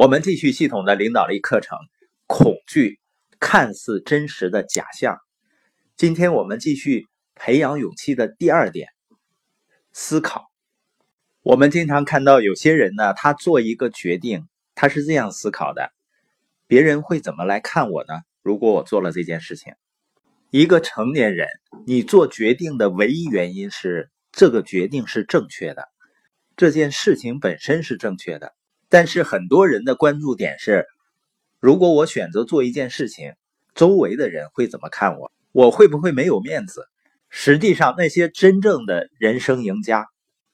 我们继续系统的领导力课程，恐惧看似真实的假象。今天我们继续培养勇气的第二点，思考。我们经常看到有些人呢，他做一个决定，他是这样思考的：别人会怎么来看我呢？如果我做了这件事情，一个成年人，你做决定的唯一原因是这个决定是正确的，这件事情本身是正确的。但是很多人的关注点是：如果我选择做一件事情，周围的人会怎么看我？我会不会没有面子？实际上，那些真正的人生赢家、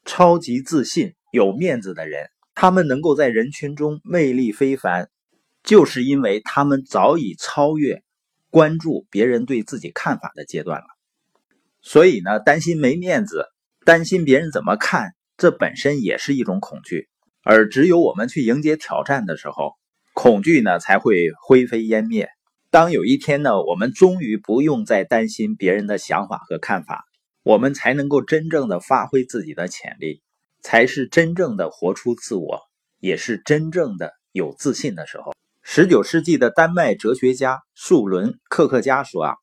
超级自信、有面子的人，他们能够在人群中魅力非凡，就是因为他们早已超越关注别人对自己看法的阶段了。所以呢，担心没面子，担心别人怎么看，这本身也是一种恐惧。而只有我们去迎接挑战的时候，恐惧呢才会灰飞烟灭。当有一天呢，我们终于不用再担心别人的想法和看法，我们才能够真正的发挥自己的潜力，才是真正的活出自我，也是真正的有自信的时候。十九世纪的丹麦哲学家树伦·克克加说：“啊，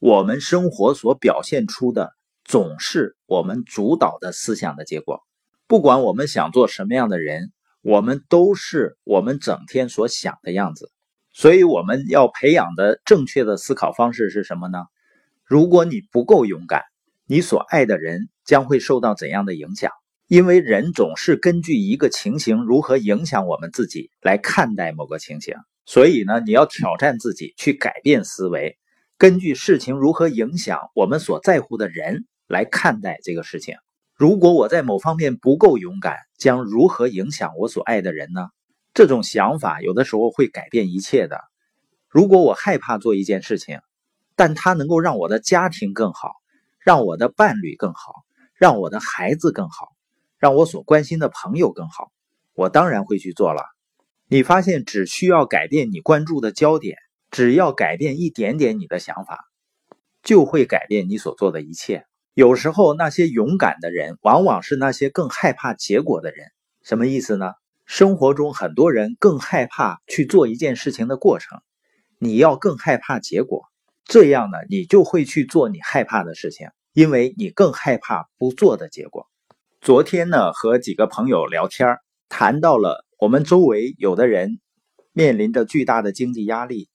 我们生活所表现出的，总是我们主导的思想的结果。”不管我们想做什么样的人，我们都是我们整天所想的样子。所以我们要培养的正确的思考方式是什么呢？如果你不够勇敢，你所爱的人将会受到怎样的影响？因为人总是根据一个情形如何影响我们自己来看待某个情形。所以呢，你要挑战自己去改变思维，根据事情如何影响我们所在乎的人来看待这个事情。如果我在某方面不够勇敢，将如何影响我所爱的人呢？这种想法有的时候会改变一切的。如果我害怕做一件事情，但它能够让我的家庭更好，让我的伴侣更好，让我的孩子更好，让我所关心的朋友更好，我当然会去做了。你发现，只需要改变你关注的焦点，只要改变一点点你的想法，就会改变你所做的一切。有时候，那些勇敢的人，往往是那些更害怕结果的人。什么意思呢？生活中很多人更害怕去做一件事情的过程，你要更害怕结果，这样呢，你就会去做你害怕的事情，因为你更害怕不做的结果。昨天呢，和几个朋友聊天，谈到了我们周围有的人面临着巨大的经济压力，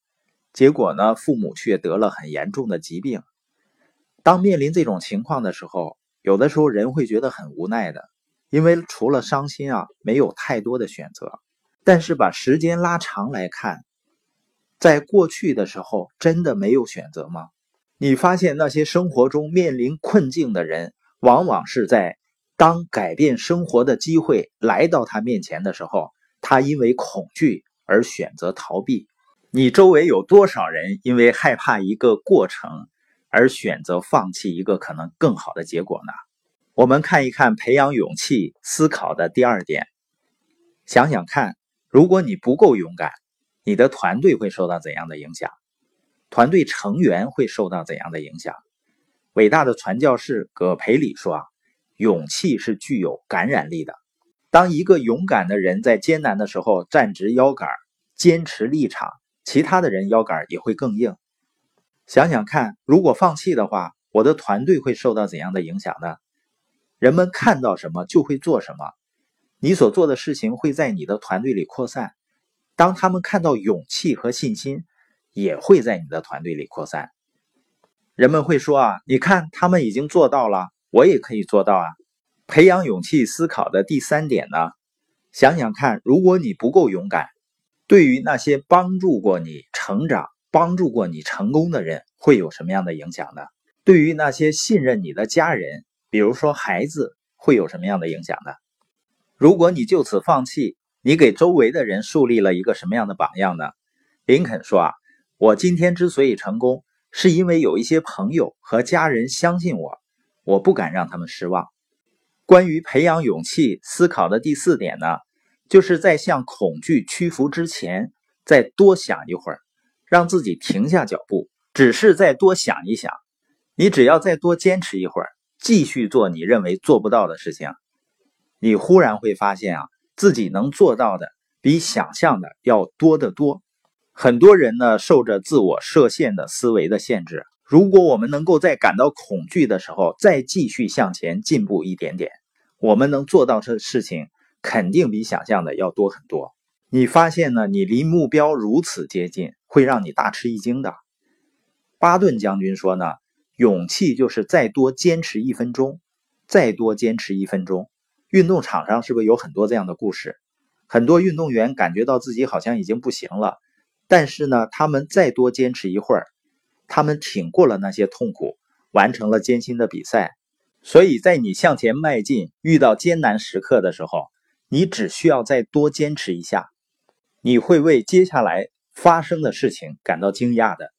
结果呢，父母却得了很严重的疾病。当面临这种情况的时候，有的时候人会觉得很无奈的，因为除了伤心啊，没有太多的选择。但是把时间拉长来看，在过去的时候，真的没有选择吗？你发现那些生活中面临困境的人，往往是在当改变生活的机会来到他面前的时候，他因为恐惧而选择逃避。你周围有多少人因为害怕一个过程？而选择放弃一个可能更好的结果呢？我们看一看培养勇气思考的第二点。想想看，如果你不够勇敢，你的团队会受到怎样的影响？团队成员会受到怎样的影响？伟大的传教士葛培里说：“啊，勇气是具有感染力的。当一个勇敢的人在艰难的时候站直腰杆，坚持立场，其他的人腰杆也会更硬。”想想看，如果放弃的话，我的团队会受到怎样的影响呢？人们看到什么就会做什么，你所做的事情会在你的团队里扩散。当他们看到勇气和信心，也会在你的团队里扩散。人们会说啊，你看他们已经做到了，我也可以做到啊。培养勇气思考的第三点呢？想想看，如果你不够勇敢，对于那些帮助过你成长。帮助过你成功的人会有什么样的影响呢？对于那些信任你的家人，比如说孩子，会有什么样的影响呢？如果你就此放弃，你给周围的人树立了一个什么样的榜样呢？林肯说：“啊，我今天之所以成功，是因为有一些朋友和家人相信我，我不敢让他们失望。”关于培养勇气思考的第四点呢，就是在向恐惧屈服之前，再多想一会儿。让自己停下脚步，只是再多想一想。你只要再多坚持一会儿，继续做你认为做不到的事情，你忽然会发现啊，自己能做到的比想象的要多得多。很多人呢，受着自我设限的思维的限制。如果我们能够在感到恐惧的时候，再继续向前进步一点点，我们能做到的事情，肯定比想象的要多很多。你发现呢？你离目标如此接近，会让你大吃一惊的。巴顿将军说呢，勇气就是再多坚持一分钟，再多坚持一分钟。运动场上是不是有很多这样的故事？很多运动员感觉到自己好像已经不行了。但是呢，他们再多坚持一会儿，他们挺过了那些痛苦，完成了艰辛的比赛。所以在你向前迈进、遇到艰难时刻的时候，你只需要再多坚持一下，你会为接下来发生的事情感到惊讶的。